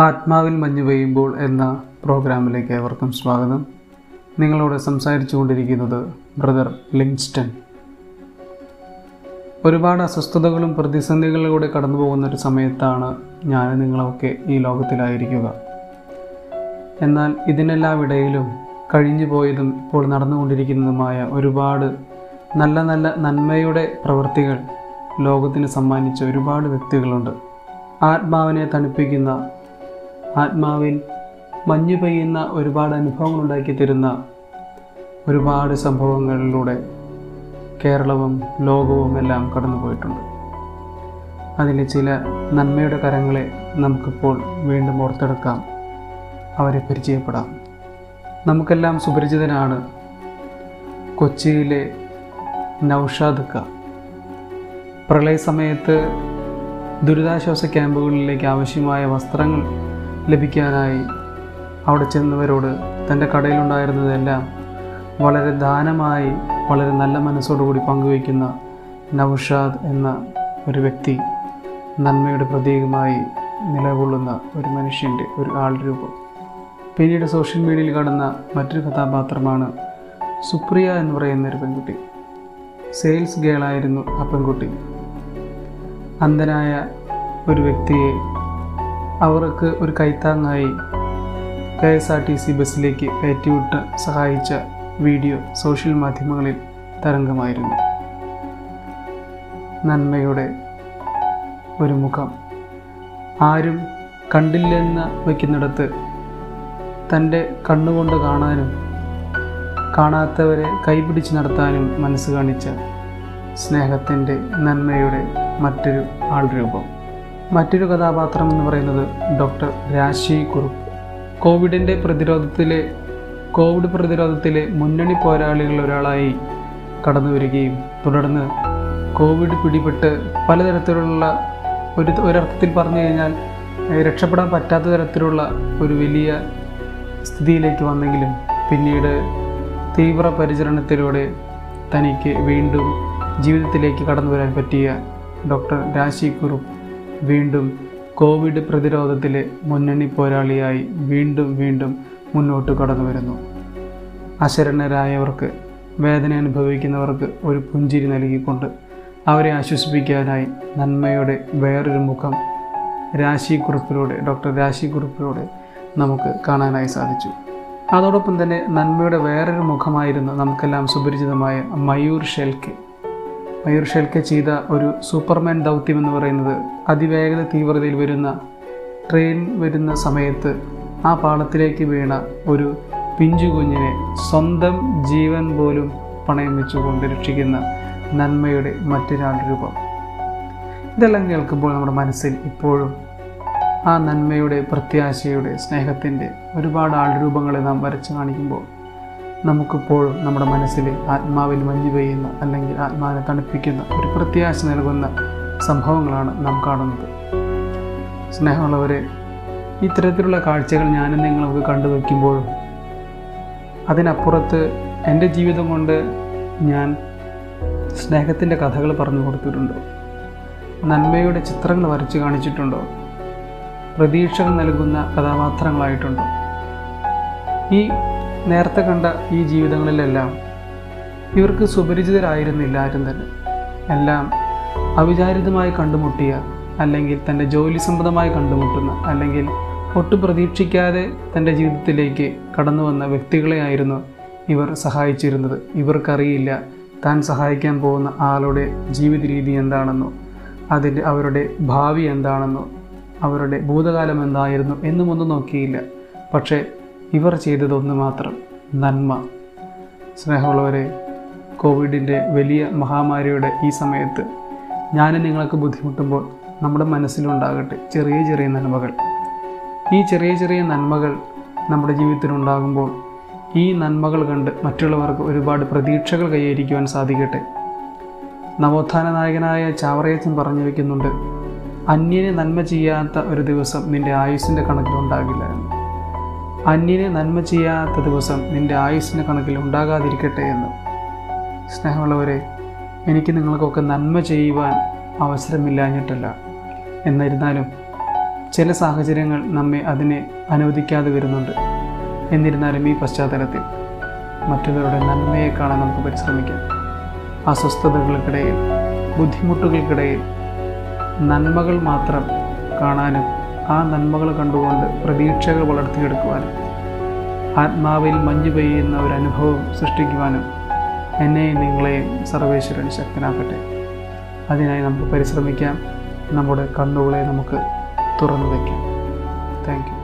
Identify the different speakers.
Speaker 1: ആത്മാവിൽ മഞ്ഞ് പെയ്യുമ്പോൾ എന്ന പ്രോഗ്രാമിലേക്ക് ഏവർക്കും സ്വാഗതം. നിങ്ങളോട് സംസാരിച്ചു കൊണ്ടിരിക്കുന്നത് ബ്രദർ ലിങ്സ്റ്റൺ ഒരുപാട് അസ്വസ്ഥതകളും പ്രതിസന്ധികളിലൂടെ കടന്നു പോകുന്ന ഒരു സമയത്താണ് ഞാൻ നിങ്ങളൊക്കെ ഈ ലോകത്തിലായിരിക്കുക. എന്നാൽ ഇതിനെല്ലാം ഇടയിലും കഴിഞ്ഞു പോയതും ഇപ്പോൾ നടന്നുകൊണ്ടിരിക്കുന്നതുമായ ഒരുപാട് നല്ല നല്ല നന്മയുടെ പ്രവൃത്തികൾ ലോകത്തിന് സമ്മാനിച്ച ഒരുപാട് വ്യക്തികളുണ്ട്. ആത്മാവിനെ തണുപ്പിക്കുന്ന ആത്മാവിൽ മഞ്ഞു പെയ്യുന്ന ഒരുപാട് അനുഭവങ്ങൾ ഉണ്ടാക്കി തരുന്ന ഒരുപാട് സംഭവങ്ങളിലൂടെ കേരളവും ലോകവും എല്ലാം കടന്നുപോയിട്ടുണ്ട്. അതിലെ ചില നന്മയുടെ കരങ്ങളെ നമുക്കിപ്പോൾ വീണ്ടും ഓർത്തെടുക്കാം. അവരെ പരിചയപ്പെടാം. നമുക്കെല്ലാം സുപരിചിതനാണ് കൊച്ചിയിലെ നൗഷാദ് ക പ്രളയ സമയത്ത് ദുരിതാശ്വാസ ക്യാമ്പുകളിലേക്ക് ആവശ്യമായ വസ്ത്രങ്ങൾ ലഭിക്കാനായി അവിടെ ചെന്നവരോട് തന്റെ കടയിലുണ്ടായിരുന്നതെല്ലാം വളരെ ദാനമായി വളരെ നല്ല മനസ്സോടുകൂടി പങ്കുവയ്ക്കുന്ന നൗഷാദ് എന്ന ഒരു വ്യക്തി നന്മയുടെ പ്രതീകമായി നിലകൊള്ളുന്ന ഒരു മനുഷ്യന്റെ ഒരു ആൾ രൂപം. പിന്നീട് സോഷ്യൽ മീഡിയയിൽ കാണുന്ന മറ്റൊരു കഥാപാത്രമാണ് സുപ്രിയ എന്ന് പറയുന്ന ഒരു പെൺകുട്ടി. സെയിൽസ് ഗേളായിരുന്നു ആ പെൺകുട്ടി. അന്ധനായ ഒരു വ്യക്തിയെ അവർക്ക് ഒരു കൈത്താങ്ങായി K S R T C ബസ്സിലേക്ക് കയറ്റിവിട്ട് സഹായിച്ച വീഡിയോ സോഷ്യൽ മാധ്യമങ്ങളിൽ തരംഗമായിരുന്നു. നന്മയുടെ ഒരു മുഖം. ആരും കണ്ടില്ലെന്ന് വയ്ക്കുന്നിടത്ത് തന്റെ കണ്ണുകൊണ്ട് കാണാനും കാണാത്തവരെ കൈപിടിച്ച് നടത്താനും മനസ്സ് കാണിച്ച സ്നേഹത്തിന്റെ നന്മയുടെ മറ്റൊരു ആൾ രൂപം മറ്റൊരു കഥാപാത്രം എന്ന് പറയുന്നത് ഡോക്ടർ രാശി കുറുപ്പ്. കോവിഡിന്റെ പ്രതിരോധത്തിലെ കോവിഡ് പ്രതിരോധത്തിലെ മുന്നണി പോരാളികളിൽ ഒരാളായി കടന്നു വരികയും തുടർന്ന് കോവിഡ് പിടിപെട്ട് പലതരത്തിലുള്ള ഒരു ഒരർത്ഥത്തിൽ പറഞ്ഞു കഴിഞ്ഞാൽ രക്ഷപ്പെടാൻ പറ്റാത്ത തരത്തിലുള്ള ഒരു വലിയ സ്ഥിതിയിലേക്ക് വന്നെങ്കിലും പിന്നീട് തീവ്ര പരിചരണത്തിലൂടെ തനിക്ക് വീണ്ടും ജീവിതത്തിലേക്ക് കടന്നു വരാൻ പറ്റിയ ഡോക്ടർ രാശി കുറുപ്പ്. വീണ്ടും കോവിഡ് പ്രതിരോധത്തിലെ മുന്നണി പോരാളിയായി വീണ്ടും വീണ്ടും മുന്നോട്ട് കടന്നു വരുന്നു. അശരണരായവർക്ക് വേദന അനുഭവിക്കുന്നവർക്ക് ഒരു പുഞ്ചിരി നൽകിക്കൊണ്ട് അവരെ ആശ്വസിപ്പിക്കാനായി നന്മയുടെ വേറൊരു മുഖം രാശിക്കുറിപ്പിലൂടെ ഡോക്ടർ രാശിക്കുറിപ്പിലൂടെ നമുക്ക് കാണാനായി സാധിച്ചു. അതോടൊപ്പം തന്നെ നന്മയുടെ വേറൊരു മുഖമായിരുന്നു നമുക്കെല്ലാം സുപരിചിതമായ മയൂർ ഷെൽക്കെ മയൂർ ചെയ്ത ഒരു സൂപ്പർമാൻ ദൗത്യം എന്ന് പറയുന്നത് അതിവേഗത തീവ്രതയിൽ വരുന്ന ട്രെയിൻ വരുന്ന സമയത്ത് ആ പാളത്തിലേക്ക് വീണ ഒരു പിഞ്ചു കുഞ്ഞിനെ സ്വന്തം ജീവൻ പോലും പണയം വെച്ചുകൊണ്ട് രക്ഷിക്കുന്ന നന്മയുടെ മറ്റൊരാൾ രൂപം. ഇതെല്ലാം കേൾക്കുമ്പോൾ നമ്മുടെ മനസ്സിൽ ഇപ്പോഴും ആ നന്മയുടെ പ്രത്യാശയുടെ സ്നേഹത്തിന്റെ ഒരുപാട് ആൾ രൂപങ്ങളെ നാം വരച്ച് കാണിക്കുമ്പോൾ നമുക്കിപ്പോഴും നമ്മുടെ മനസ്സിൽ ആത്മാവിൽ മഞ്ഞു പെയ്യുന്ന അല്ലെങ്കിൽ ആത്മാവിനെ തണുപ്പിക്കുന്ന ഒരു പ്രത്യാശ നൽകുന്ന സംഭവങ്ങളാണ് നാം കാണുന്നത്. സ്നേഹമുള്ളവരെ ഇത്തരത്തിലുള്ള കാഴ്ചകൾ ഞാനും നിങ്ങളൊക്കെ കണ്ടു വയ്ക്കുമ്പോഴും അതിനപ്പുറത്ത് എന്റെ ജീവിതം കൊണ്ട് ഞാൻ സ്നേഹത്തിന്റെ കഥകൾ പറഞ്ഞു കൊടുത്തിട്ടുണ്ടോ. നന്മയുടെ ചിത്രങ്ങൾ വരച്ച് കാണിച്ചിട്ടുണ്ടോ? പ്രതീക്ഷകൾ നൽകുന്ന കഥാപാത്രങ്ങളായിട്ടുണ്ടോ? ഈ നേരത്തെ കണ്ട ഈ ജീവിതങ്ങളിലെല്ലാം ഇവർക്ക് സുപരിചിതരായിരുന്നില്ല ആരും തന്നെ. എല്ലാം അവിചാരിതമായി കണ്ടുമുട്ടിയ അല്ലെങ്കിൽ തന്റെ ജോലി സംബന്ധമായി കണ്ടുമുട്ടുന്ന അല്ലെങ്കിൽ ഒട്ടും പ്രതീക്ഷിക്കാതെ തന്റെ ജീവിതത്തിലേക്ക് കടന്നു വന്ന വ്യക്തികളെയായിരുന്നു ഇവർ സഹായിച്ചിരുന്നത്. ഇവർക്കറിയില്ല താൻ സഹായിക്കാൻ പോകുന്ന ആളുടെ ജീവിത രീതി എന്താണെന്നോ അതിന്റെ അവരുടെ ഭാവി എന്താണെന്നോ അവരുടെ ഭൂതകാലം എന്തായിരുന്നു എന്നുമൊന്നും നോക്കിയില്ല. പക്ഷേ ഇവർ ചെയ്തതൊന്ന് മാത്രം നന്മ. സ്നേഹമുള്ളവരെ കോവിഡിന്റെ വലിയ മഹാമാരിയുടെ ഈ സമയത്ത് ഞാൻ നിങ്ങൾക്ക് ബുദ്ധിമുട്ടുമ്പോൾ നമ്മുടെ മനസ്സിലുണ്ടാകട്ടെ ചെറിയ ചെറിയ നന്മകൾ. ഈ ചെറിയ ചെറിയ നന്മകൾ നമ്മുടെ ജീവിതത്തിലുണ്ടാകുമ്പോൾ ഈ നന്മകൾ കണ്ട് മറ്റുള്ളവർക്ക് ഒരുപാട് പ്രതീക്ഷകൾ കൈവരിക്കുവാൻ സാധിക്കട്ടെ. നവോത്ഥാന നായകനായ ചാവറയച്ചൻ പറഞ്ഞു വയ്ക്കുന്നുണ്ട് അന്യന് നന്മ ചെയ്യാത്ത ഒരു ദിവസം നിന്റെ ആയുസ്സിന്റെ കണക്കിലുണ്ടാകില്ല എന്ന്. അന്യനെ നന്മ ചെയ്യാത്ത ദിവസം നിന്റെ ആയുസ്സിന് കണക്കിൽ ഉണ്ടാകാതിരിക്കട്ടെ എന്ന്. സ്നേഹമുള്ളവരെ എനിക്ക് നിങ്ങൾക്കൊക്കെ നന്മ ചെയ്യുവാൻ അവസരമില്ലാഞ്ഞിട്ടല്ല. എന്നിരുന്നാലും ചില സാഹചര്യങ്ങൾ നമ്മെ അതിനെ അനുവദിക്കാതെ വരുന്നുണ്ട്. എന്നിരുന്നാലും ഈ പശ്ചാത്തലത്തിൽ മറ്റുള്ളവരുടെ നന്മയെ കാണാൻ നമുക്ക് പരിശ്രമിക്കാം. അസ്വസ്ഥതകൾക്കിടയിൽ ബുദ്ധിമുട്ടുകൾക്കിടയിൽ നന്മകൾ മാത്രം കാണാനും ആ നന്മകൾ കണ്ടുകൊണ്ട് പ്രതീക്ഷകൾ വളർത്തിയെടുക്കുവാനും ആത്മാവിൽ മഞ്ഞു പെയ്യുന്ന ഒരു അനുഭവം സൃഷ്ടിക്കുവാനും എന്നെയും നിങ്ങളെയും സർവേശ്വരൻ ശക്തനാക്കട്ടെ. അതിനായി നമുക്ക് പരിശ്രമിക്കാം. നമ്മുടെ കണ്ണുകളെ നമുക്ക് തുറന്നു വയ്ക്കാം. Thank you